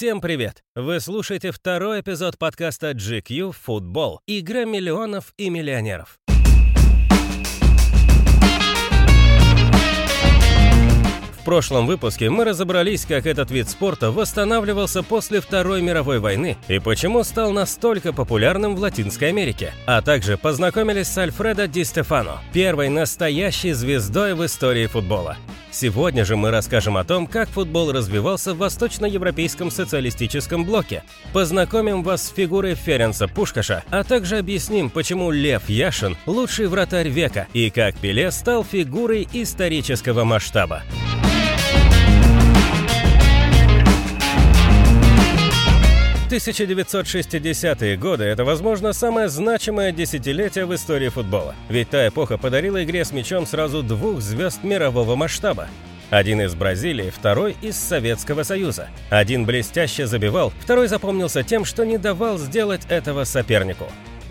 Всем привет! Вы слушаете второй эпизод подкаста GQ «Футбол. Игра миллионов и миллионеров». Прошлом выпуске мы разобрались, как этот вид спорта восстанавливался после Второй мировой войны и почему стал настолько популярным в Латинской Америке, а также познакомились с Альфредо Ди Стефано, первой настоящей звездой в истории футбола. Сегодня же мы расскажем о том, как футбол развивался в восточноевропейском социалистическом блоке, познакомим вас с фигурой Ференца Пушкаша, а также объясним, почему Лев Яшин – лучший вратарь века и как Пеле стал фигурой исторического масштаба. 1960-е годы – это, возможно, самое значимое десятилетие в истории футбола. Ведь та эпоха подарила игре с мячом сразу двух звезд мирового масштаба. Один из Бразилии, второй из Советского Союза. Один блестяще забивал, второй запомнился тем, что не давал сделать этого сопернику.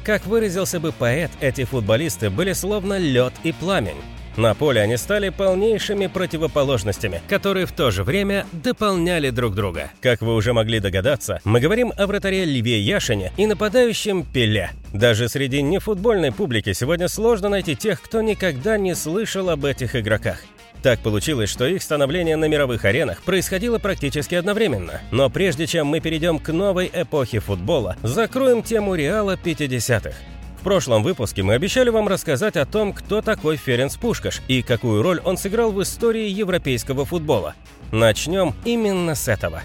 Как выразился бы поэт, эти футболисты были словно лед и пламень. На поле они стали полнейшими противоположностями, которые в то же время дополняли друг друга. Как вы уже могли догадаться, мы говорим о вратаре Льве Яшине и нападающем Пеле. Даже среди нефутбольной публики сегодня сложно найти тех, кто никогда не слышал об этих игроках. Так получилось, что их становление на мировых аренах происходило практически одновременно. Но прежде чем мы перейдем к новой эпохе футбола, закроем тему Реала 50-х. В прошлом выпуске мы обещали вам рассказать о том, кто такой Ференц Пушкаш и какую роль он сыграл в истории европейского футбола. Начнем именно с этого.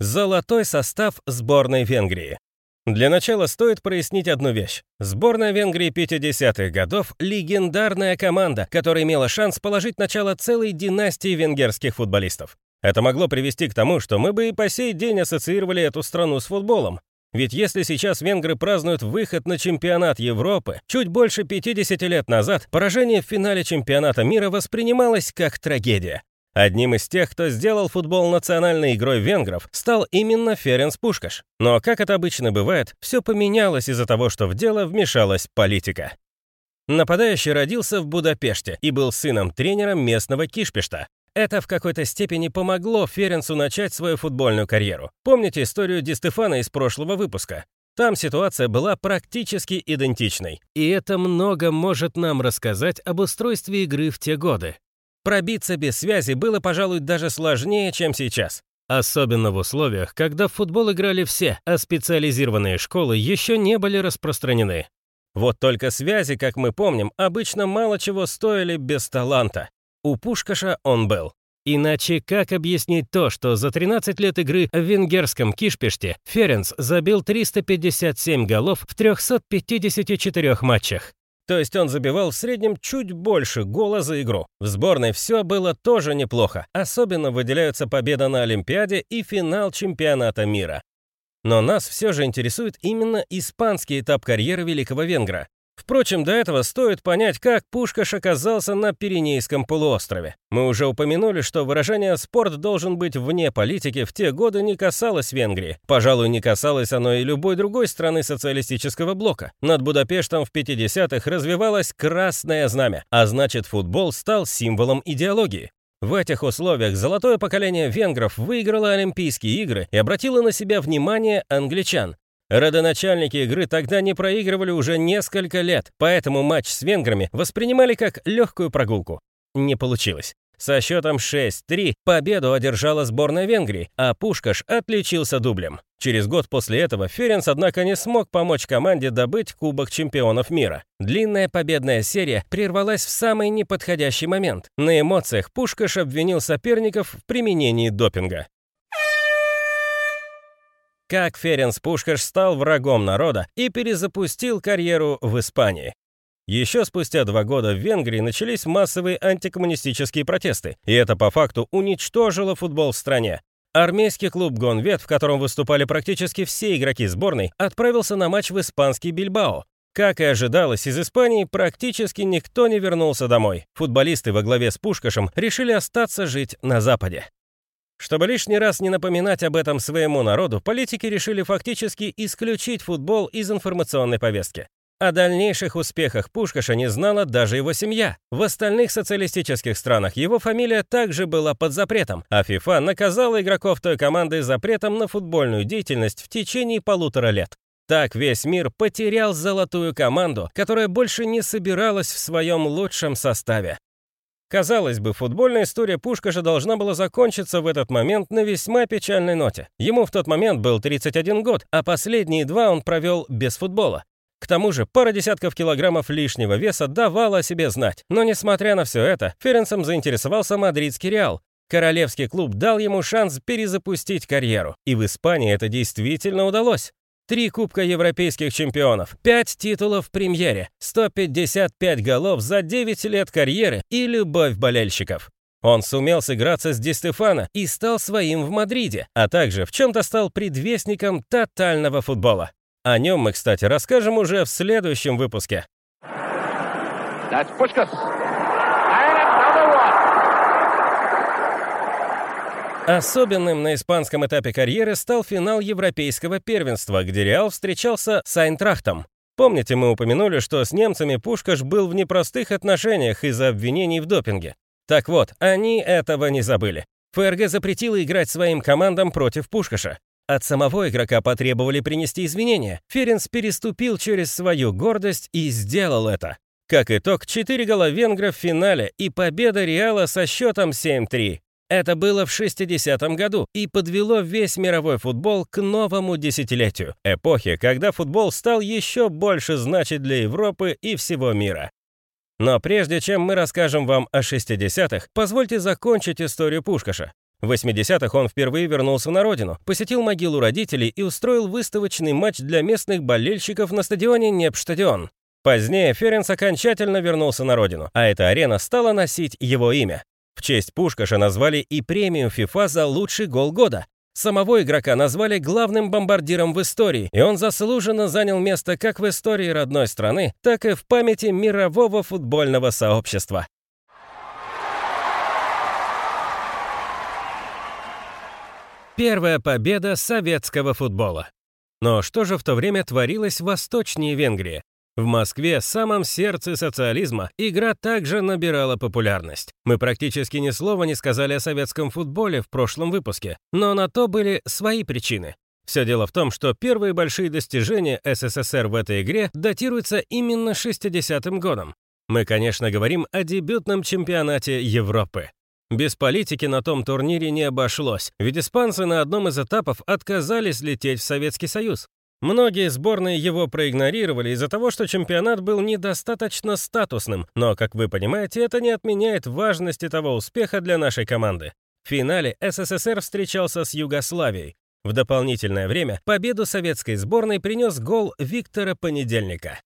Золотой состав сборной Венгрии. Для начала стоит прояснить одну вещь. Сборная Венгрии 50-х годов – легендарная команда, которая имела шанс положить начало целой династии венгерских футболистов. Это могло привести к тому, что мы бы и по сей день ассоциировали эту страну с футболом. Ведь если сейчас венгры празднуют выход на чемпионат Европы, чуть больше 50 лет назад поражение в финале чемпионата мира воспринималось как трагедия. Одним из тех, кто сделал футбол национальной игрой венгров, стал именно Ференц Пушкаш. Но, как это обычно бывает, все поменялось из-за того, что в дело вмешалась политика. Нападающий родился в Будапеште и был сыном тренера местного Кишпешта. Это в какой-то степени помогло Ференцу начать свою футбольную карьеру. Помните историю Ди Стефана из прошлого выпуска? Там ситуация была практически идентичной. И это много может нам рассказать об устройстве игры в те годы. Пробиться без связи было, пожалуй, даже сложнее, чем сейчас. Особенно в условиях, когда в футбол играли все, а специализированные школы еще не были распространены. Вот только связи, как мы помним, обычно мало чего стоили без таланта. У Пушкаша он был. Иначе как объяснить то, что за 13 лет игры в венгерском Кишпеште Ференц забил 357 голов в 354 матчах? То есть он забивал в среднем чуть больше гола за игру. В сборной все было тоже неплохо. Особенно выделяются победа на Олимпиаде и финал чемпионата мира. Но нас все же интересует именно испанский этап карьеры великого венгра. Впрочем, до этого стоит понять, как Пушкаш оказался на Пиренейском полуострове. Мы уже упомянули, что выражение «спорт должен быть вне политики» в те годы не касалось Венгрии. Пожалуй, не касалось оно и любой другой страны социалистического блока. Над Будапештом в 50-х развивалось красное знамя, а значит футбол стал символом идеологии. В этих условиях золотое поколение венгров выиграло Олимпийские игры и обратило на себя внимание англичан. Родоначальники игры тогда не проигрывали уже несколько лет, поэтому матч с венграми воспринимали как легкую прогулку. Не получилось. Со счетом 6-3 победу одержала сборная Венгрии, а Пушкаш отличился дублем. Через год после этого Ференс, однако, не смог помочь команде добыть Кубок чемпионов мира. Длинная победная серия прервалась в самый неподходящий момент. На эмоциях Пушкаш обвинил соперников в применении допинга. Как Ференс Пушкаш стал врагом народа и перезапустил карьеру в Испании. Еще спустя два года в Венгрии начались массовые антикоммунистические протесты, и это по факту уничтожило футбол в стране. Армейский клуб «Гонвет», в котором выступали практически все игроки сборной, отправился на матч в испанский Бильбао. Как и ожидалось, из Испании практически никто не вернулся домой. Футболисты во главе с Пушкашем решили остаться жить на Западе. Чтобы лишний раз не напоминать об этом своему народу, политики решили фактически исключить футбол из информационной повестки. О дальнейших успехах Пушкаша не знала даже его семья. В остальных социалистических странах его фамилия также была под запретом, а ФИФА наказала игроков той команды запретом на футбольную деятельность в течение полутора лет. Так весь мир потерял золотую команду, которая больше не собиралась в своем лучшем составе. Казалось бы, футбольная история Пушкаша должна была закончиться в этот момент на весьма печальной ноте. Ему в тот момент был 31 год, а последние два он провел без футбола. К тому же пара десятков килограммов лишнего веса давала о себе знать. Но несмотря на все это, Ференсом заинтересовался мадридский Реал. Королевский клуб дал ему шанс перезапустить карьеру. И в Испании это действительно удалось. Три Кубка Европейских чемпионов, пять титулов в премьере, 155 голов за 9 лет карьеры и любовь болельщиков. Он сумел сыграться с Ди Стефано и стал своим в Мадриде, а также в чем-то стал предвестником тотального футбола. О нем мы, кстати, расскажем уже в следующем выпуске. That's Особенным на испанском этапе карьеры стал финал Европейского первенства, где Реал встречался с Айнтрахтом. Помните, мы упомянули, что с немцами Пушкаш был в непростых отношениях из-за обвинений в допинге. Так вот, они этого не забыли. ФРГ запретила играть своим командам против Пушкаша. От самого игрока потребовали принести извинения. Ференс переступил через свою гордость и сделал это. Как итог, 4 гола венгра в финале и победа Реала со счетом 7-3. Это было в 60-м году и подвело весь мировой футбол к новому десятилетию, эпохе, когда футбол стал еще больше значить для Европы и всего мира. Но прежде чем мы расскажем вам о 60-х, позвольте закончить историю Пушкаша. В 80-х он впервые вернулся на родину, посетил могилу родителей и устроил выставочный матч для местных болельщиков на стадионе Непштадион. Позднее Ференс окончательно вернулся на родину, а эта арена стала носить его имя. В честь Пушкаша назвали и премию FIFA за лучший гол года. Самого игрока назвали главным бомбардиром в истории, и он заслуженно занял место как в истории родной страны, так и в памяти мирового футбольного сообщества. Первая победа советского футбола. Но что же в то время творилось в Восточнее Венгрии? В Москве, самом сердце социализма, игра также набирала популярность. Мы практически ни слова не сказали о советском футболе в прошлом выпуске, но на то были свои причины. Все дело в том, что первые большие достижения СССР в этой игре датируются именно 60-м годом. Мы, конечно, говорим о дебютном чемпионате Европы. Без политики на том турнире не обошлось, ведь испанцы на одном из этапов отказались лететь в Советский Союз. Многие сборные его проигнорировали из-за того, что чемпионат был недостаточно статусным, но, как вы понимаете, это не отменяет важности того успеха для нашей команды. В финале СССР встречался с Югославией. В дополнительное время победу советской сборной принес гол Виктора Понедельника.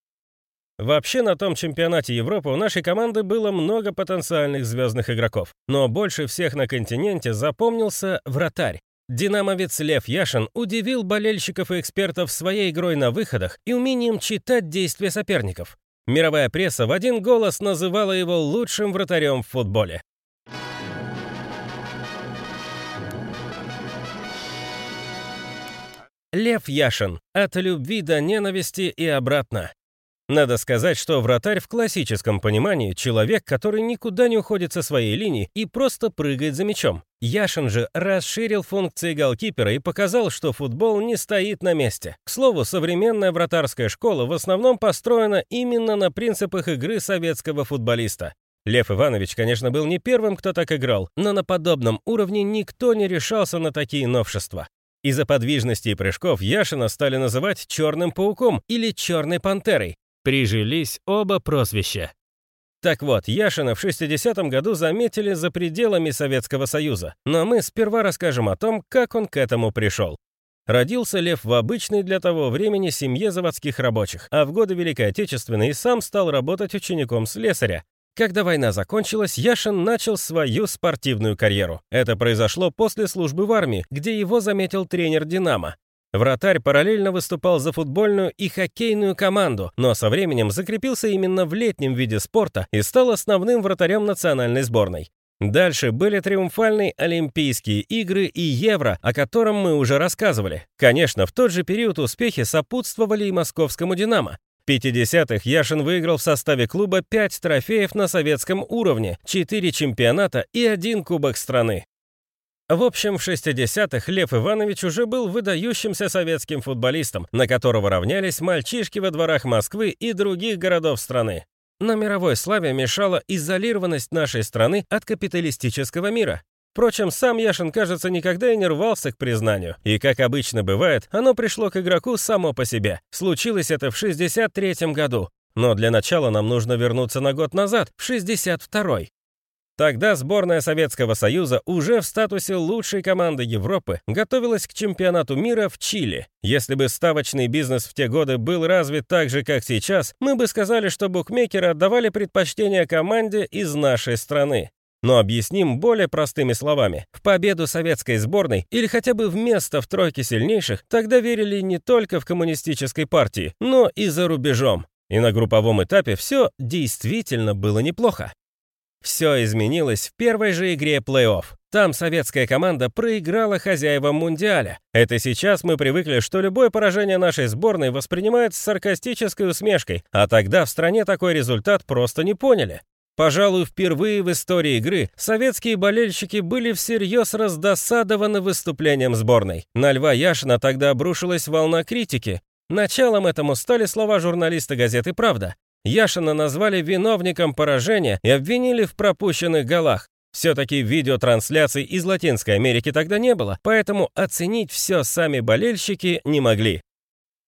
Вообще на том чемпионате Европы у нашей команды было много потенциальных звездных игроков, но больше всех на континенте запомнился вратарь Динамовец Лев Яшин удивил болельщиков и экспертов своей игрой на выходах и умением читать действия соперников. Мировая пресса в один голос называла его лучшим вратарем в футболе. Лев Яшин. От любви до ненависти и обратно. Надо сказать, что вратарь в классическом понимании – человек, который никуда не уходит со своей линии и просто прыгает за мячом. Яшин же расширил функции голкипера и показал, что футбол не стоит на месте. К слову, современная вратарская школа в основном построена именно на принципах игры советского футболиста. Лев Иванович, конечно, был не первым, кто так играл, но на подобном уровне никто не решался на такие новшества. Из-за подвижности и прыжков Яшина стали называть «черным пауком» или «черной пантерой», Прижились оба прозвища. Так вот, Яшина в 60-м году заметили за пределами Советского Союза, но мы сперва расскажем о том, как он к этому пришел. Родился Лев в обычной для того времени семье заводских рабочих, а в годы Великой Отечественной сам стал работать учеником слесаря. Когда война закончилась, Яшин начал свою спортивную карьеру. Это произошло после службы в армии, где его заметил тренер «Динамо». Вратарь параллельно выступал за футбольную и хоккейную команду, но со временем закрепился именно в летнем виде спорта и стал основным вратарем национальной сборной. Дальше были триумфальные Олимпийские игры и Евро, о котором мы уже рассказывали. Конечно, в тот же период успехи сопутствовали и московскому «Динамо». В 50-х Яшин выиграл в составе клуба 5 трофеев на советском уровне, 4 чемпионата и один кубок страны. В общем, в 60-х Лев Иванович уже был выдающимся советским футболистом, на которого равнялись мальчишки во дворах Москвы и других городов страны. Но мировой славе мешала изолированность нашей страны от капиталистического мира. Впрочем, сам Яшин, кажется, никогда и не рвался к признанию. И, как обычно бывает, оно пришло к игроку само по себе. Случилось это в 63-м году. Но для начала нам нужно вернуться на год назад, в 62-й. Тогда сборная Советского Союза уже в статусе лучшей команды Европы готовилась к чемпионату мира в Чили. Если бы ставочный бизнес в те годы был развит так же, как сейчас, мы бы сказали, что букмекеры отдавали предпочтение команде из нашей страны. Но объясним более простыми словами. В победу советской сборной или хотя бы в место в тройке сильнейших тогда верили не только в коммунистической партии, но и за рубежом. И на групповом этапе все действительно было неплохо. Все изменилось в первой же игре плей-офф. Там советская команда проиграла хозяевам Мундиаля. Это сейчас мы привыкли, что любое поражение нашей сборной воспринимают с саркастической усмешкой, а тогда в стране такой результат просто не поняли. Пожалуй, впервые в истории игры советские болельщики были всерьез раздосадованы выступлением сборной. На Льва Яшина тогда обрушилась волна критики. Началом этому стали слова журналиста газеты «Правда». Яшина назвали виновником поражения и обвинили в пропущенных голах. Все-таки видеотрансляций из Латинской Америки тогда не было, поэтому оценить все сами болельщики не могли.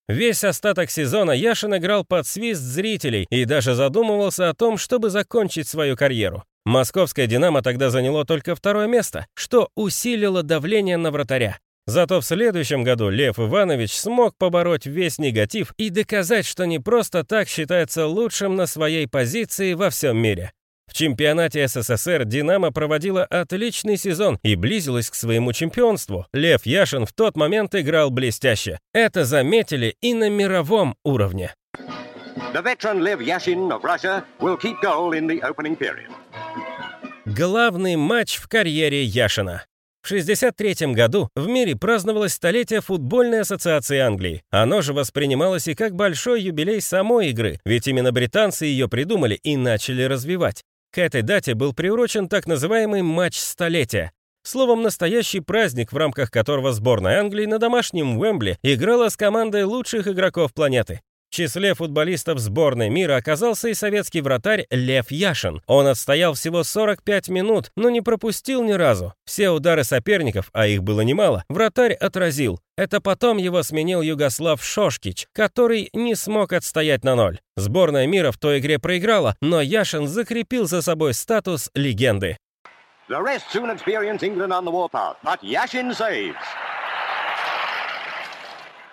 Весь остаток сезона Яшин играл под свист зрителей и даже задумывался о том, чтобы закончить свою карьеру. Московское «Динамо» тогда заняло только второе место, что усилило давление на вратаря. Зато в следующем году Лев Иванович смог побороть весь негатив и доказать, что не просто так считается лучшим на своей позиции во всем мире. В чемпионате СССР «Динамо» проводила отличный сезон и близилась к своему чемпионству. Лев Яшин в тот момент играл блестяще. Это заметили и на мировом уровне. Главный матч в карьере Яшина. В 1963 году в мире праздновалось столетие футбольной ассоциации Англии. Оно же воспринималось и как большой юбилей самой игры, ведь именно британцы ее придумали и начали развивать. К этой дате был приурочен так называемый матч столетия. Словом, настоящий праздник, в рамках которого сборная Англии на домашнем Уэмбли играла с командой лучших игроков планеты. В числе футболистов сборной мира оказался и советский вратарь Лев Яшин. Он отстоял всего 45 минут, но не пропустил ни разу. Все удары соперников, а их было немало, вратарь отразил. Это потом его сменил Югослав Шошкич, который не смог отстоять на ноль. Сборная мира в той игре проиграла, но Яшин закрепил за собой статус легенды. The rest soon experience England on the warpath, but Yashin saves.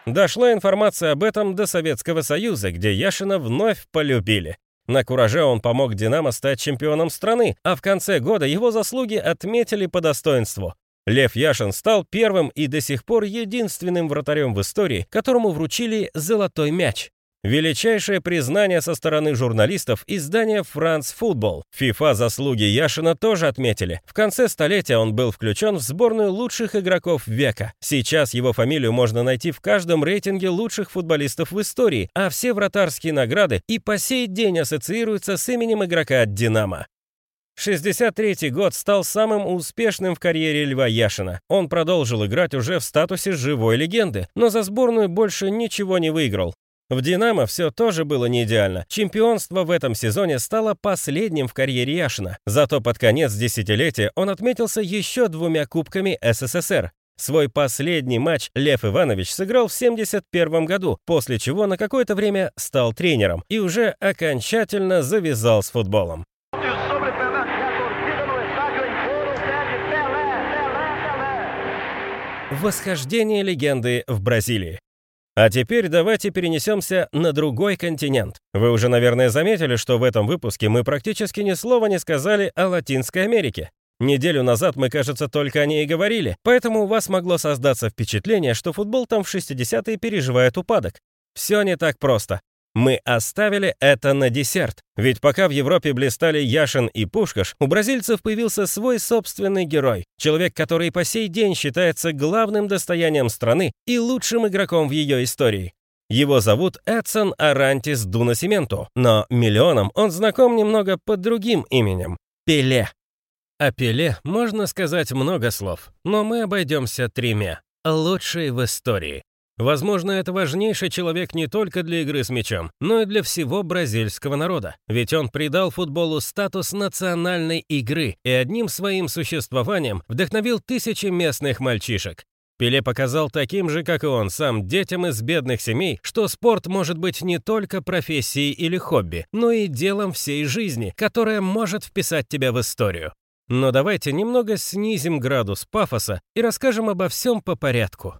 Дошла информация об этом до Советского Союза, где Яшина вновь полюбили. На кураже он помог «Динамо» стать чемпионом страны, а в конце года его заслуги отметили по достоинству. Лев Яшин стал первым и до сих пор единственным вратарем в истории, которому вручили «золотой мяч». Величайшее признание со стороны журналистов издания «France Football». FIFA заслуги Яшина тоже отметили. В конце столетия он был включен в сборную лучших игроков века. Сейчас его фамилию можно найти в каждом рейтинге лучших футболистов в истории, а все вратарские награды и по сей день ассоциируются с именем игрока «Динамо». 63 год стал самым успешным в карьере Льва Яшина. Он продолжил играть уже в статусе живой легенды, но за сборную больше ничего не выиграл. В «Динамо» все тоже было не идеально. Чемпионство в этом сезоне стало последним в карьере Яшина. Зато под конец десятилетия он отметился еще двумя кубками СССР. Свой последний матч Лев Иванович сыграл в 1971 году, после чего на какое-то время стал тренером и уже окончательно завязал с футболом. Восхождение легенды в Бразилии. А теперь давайте перенесемся на другой континент. Вы уже, наверное, заметили, что в этом выпуске мы практически ни слова не сказали о Латинской Америке. Неделю назад мы, кажется, только о ней и говорили, поэтому у вас могло создаться впечатление, что футбол там в 60-е переживает упадок. Все не так просто. Мы оставили это на десерт. Ведь пока в Европе блистали Яшин и Пушкаш, у бразильцев появился свой собственный герой. Человек, который по сей день считается главным достоянием страны и лучшим игроком в ее истории. Его зовут Эдсон Арантис Дунасименто, но миллионам он знаком немного под другим именем – Пеле. О Пеле можно сказать много слов, но мы обойдемся тремя. Лучший в истории. Возможно, это важнейший человек не только для игры с мячом, но и для всего бразильского народа. Ведь он придал футболу статус национальной игры и одним своим существованием вдохновил тысячи местных мальчишек. Пеле показал таким же, как и он сам, детям из бедных семей, что спорт может быть не только профессией или хобби, но и делом всей жизни, которое может вписать тебя в историю. Но давайте немного снизим градус пафоса и расскажем обо всем по порядку.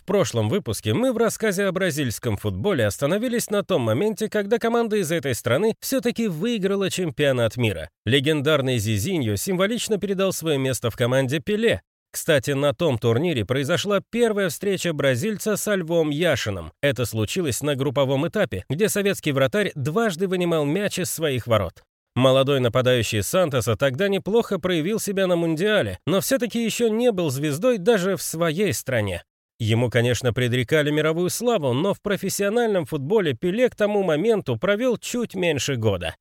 В прошлом выпуске мы в рассказе о бразильском футболе остановились на том моменте, когда команда из этой страны все-таки выиграла чемпионат мира. Легендарный Зизиньо символично передал свое место в команде Пеле, кстати, на том турнире произошла первая встреча бразильца со Львом Яшином. Это случилось на групповом этапе, где советский вратарь дважды вынимал мяч из своих ворот. Молодой нападающий Сантоса тогда неплохо проявил себя на Мундиале, но все-таки еще не был звездой даже в своей стране. Ему, конечно, предрекали мировую славу, но в профессиональном футболе Пеле к тому моменту провел чуть меньше года.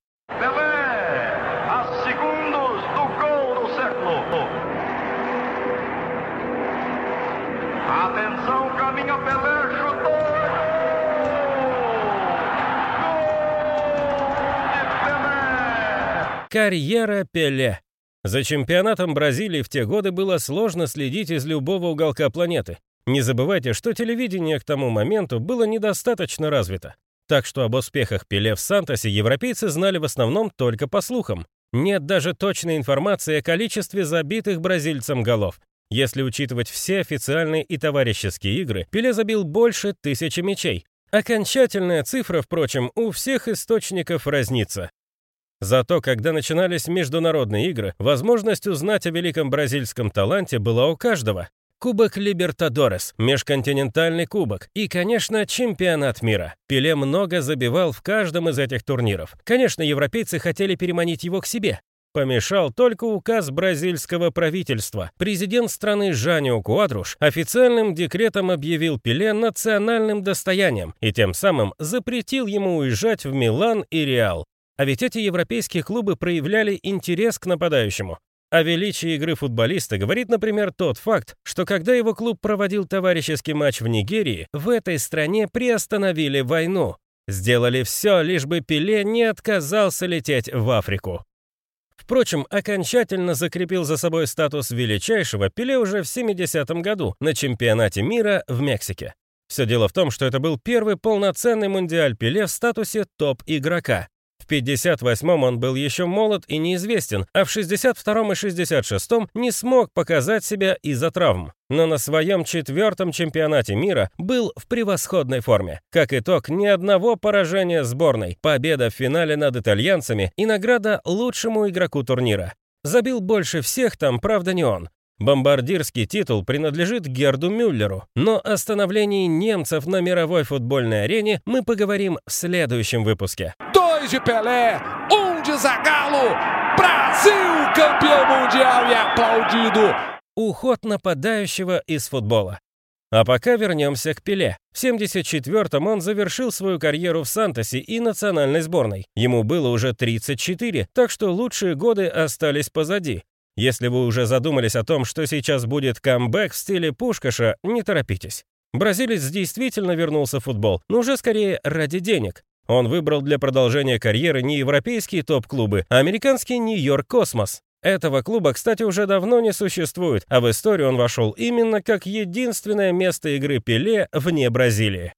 Карьера Пеле. За чемпионатом Бразилии в те годы было сложно следить из любого уголка планеты. Не забывайте, что телевидение к тому моменту было недостаточно развито. Так что об успехах Пеле в Сантосе европейцы знали в основном только по слухам. Нет даже точной информации о количестве забитых бразильцам голов, если учитывать все официальные и товарищеские игры, Пеле забил больше тысячи мячей. Окончательная цифра, впрочем, у всех источников разнится. Зато, когда начинались международные игры, возможность узнать о великом бразильском таланте была у каждого. Кубок Либертадорес, межконтинентальный кубок и, конечно, чемпионат мира. Пеле много забивал в каждом из этих турниров. Конечно, европейцы хотели переманить его к себе, Помешал только указ бразильского правительства. Президент страны Жанио Куадруш официальным декретом объявил Пеле национальным достоянием и тем самым запретил ему уезжать в Милан и Реал. А ведь эти европейские клубы проявляли интерес к нападающему. О величии игры футболиста говорит, например, тот факт, что когда его клуб проводил товарищеский матч в Нигерии, в этой стране приостановили войну. Сделали все, лишь бы Пеле не отказался лететь в Африку. Впрочем, окончательно закрепил за собой статус величайшего Пеле уже в 70-м году на чемпионате мира в Мексике. Все дело в том, что это был первый полноценный мундиаль Пеле в статусе топ-игрока. В 58-м он был еще молод и неизвестен, а в 62-м и 66-м не смог показать себя из-за травм. Но на своем четвертом чемпионате мира был в превосходной форме. Как итог, ни одного поражения сборной, победа в финале над итальянцами и награда лучшему игроку турнира. Забил больше всех там, правда, не он. Бомбардирский титул принадлежит Герду Мюллеру, но о становлении немцев на мировой футбольной арене мы поговорим в следующем выпуске. Dois de Pelé, um de Zagallo, Brasil campeão mundial e aplaudido. Уход нападающего из футбола. А пока вернемся к Пеле. В 74-м он завершил свою карьеру в Сантосе и национальной сборной. Ему было уже 34, так что лучшие годы остались позади. Если вы уже задумались о том, что сейчас будет камбэк в стиле Пушкаша, не торопитесь. Бразилец действительно вернулся в футбол, но уже скорее ради денег. Он выбрал для продолжения карьеры не европейские топ-клубы, а американский Нью-Йорк Космос. Этого клуба, кстати, уже давно не существует, а в историю он вошел именно как единственное место игры Пеле вне Бразилии.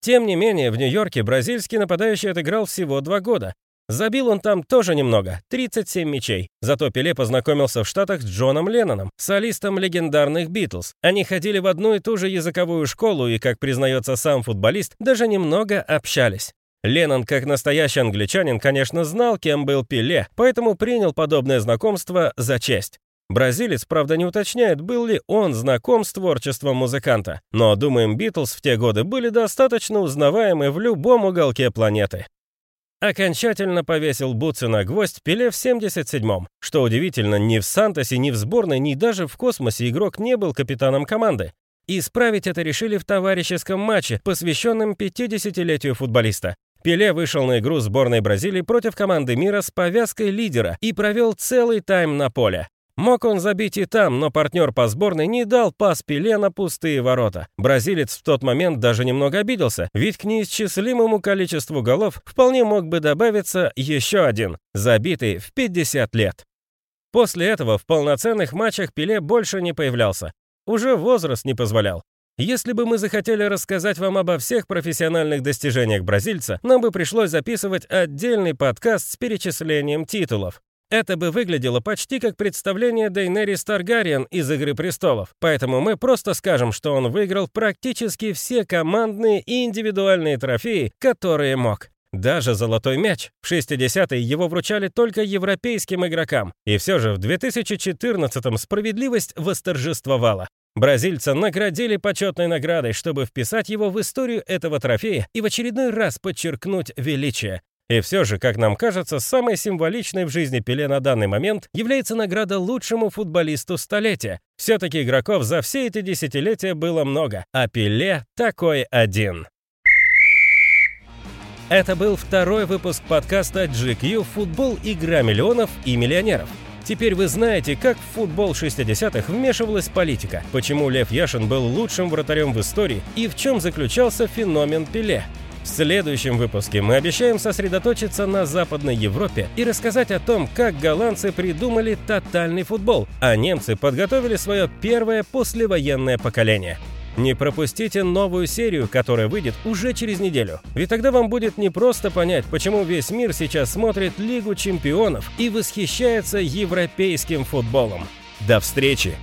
Тем не менее, в Нью-Йорке бразильский нападающий отыграл всего два года, Забил он там тоже немного, 37 мячей. Зато Пеле познакомился в Штатах с Джоном Ленноном, солистом легендарных Битлз. Они ходили в одну и ту же языковую школу и, как признается сам футболист, даже немного общались. Леннон, как настоящий англичанин, конечно, знал, кем был Пеле, поэтому принял подобное знакомство за честь. Бразилец, правда, не уточняет, был ли он знаком с творчеством музыканта, но, думаем, Битлз в те годы были достаточно узнаваемы в любом уголке планеты окончательно повесил бутсы на гвоздь Пеле в 77-м. Что удивительно, ни в Сантосе, ни в сборной, ни даже в космосе игрок не был капитаном команды. Исправить это решили в товарищеском матче, посвященном 50-летию футболиста. Пеле вышел на игру сборной Бразилии против команды мира с повязкой лидера и провел целый тайм на поле. Мог он забить и там, но партнер по сборной не дал пас Пеле на пустые ворота. Бразилец в тот момент даже немного обиделся, ведь к неисчислимому количеству голов вполне мог бы добавиться еще один, забитый в 50 лет. После этого в полноценных матчах Пеле больше не появлялся. Уже возраст не позволял. Если бы мы захотели рассказать вам обо всех профессиональных достижениях бразильца, нам бы пришлось записывать отдельный подкаст с перечислением титулов. Это бы выглядело почти как представление Дейнерис Таргариен из «Игры престолов», поэтому мы просто скажем, что он выиграл практически все командные и индивидуальные трофеи, которые мог. Даже золотой мяч. В 60-е его вручали только европейским игрокам. И все же в 2014-м справедливость восторжествовала. Бразильца наградили почетной наградой, чтобы вписать его в историю этого трофея и в очередной раз подчеркнуть величие. И все же, как нам кажется, самой символичной в жизни Пеле на данный момент является награда лучшему футболисту столетия. Все-таки игроков за все эти десятилетия было много, а Пеле такой один. Это был второй выпуск подкаста GQ «Футбол. Игра миллионов и миллионеров». Теперь вы знаете, как в футбол 60-х вмешивалась политика, почему Лев Яшин был лучшим вратарем в истории и в чем заключался феномен Пеле. В следующем выпуске мы обещаем сосредоточиться на Западной Европе и рассказать о том, как голландцы придумали тотальный футбол, а немцы подготовили свое первое послевоенное поколение. Не пропустите новую серию, которая выйдет уже через неделю. Ведь тогда вам будет не просто понять, почему весь мир сейчас смотрит Лигу чемпионов и восхищается европейским футболом. До встречи!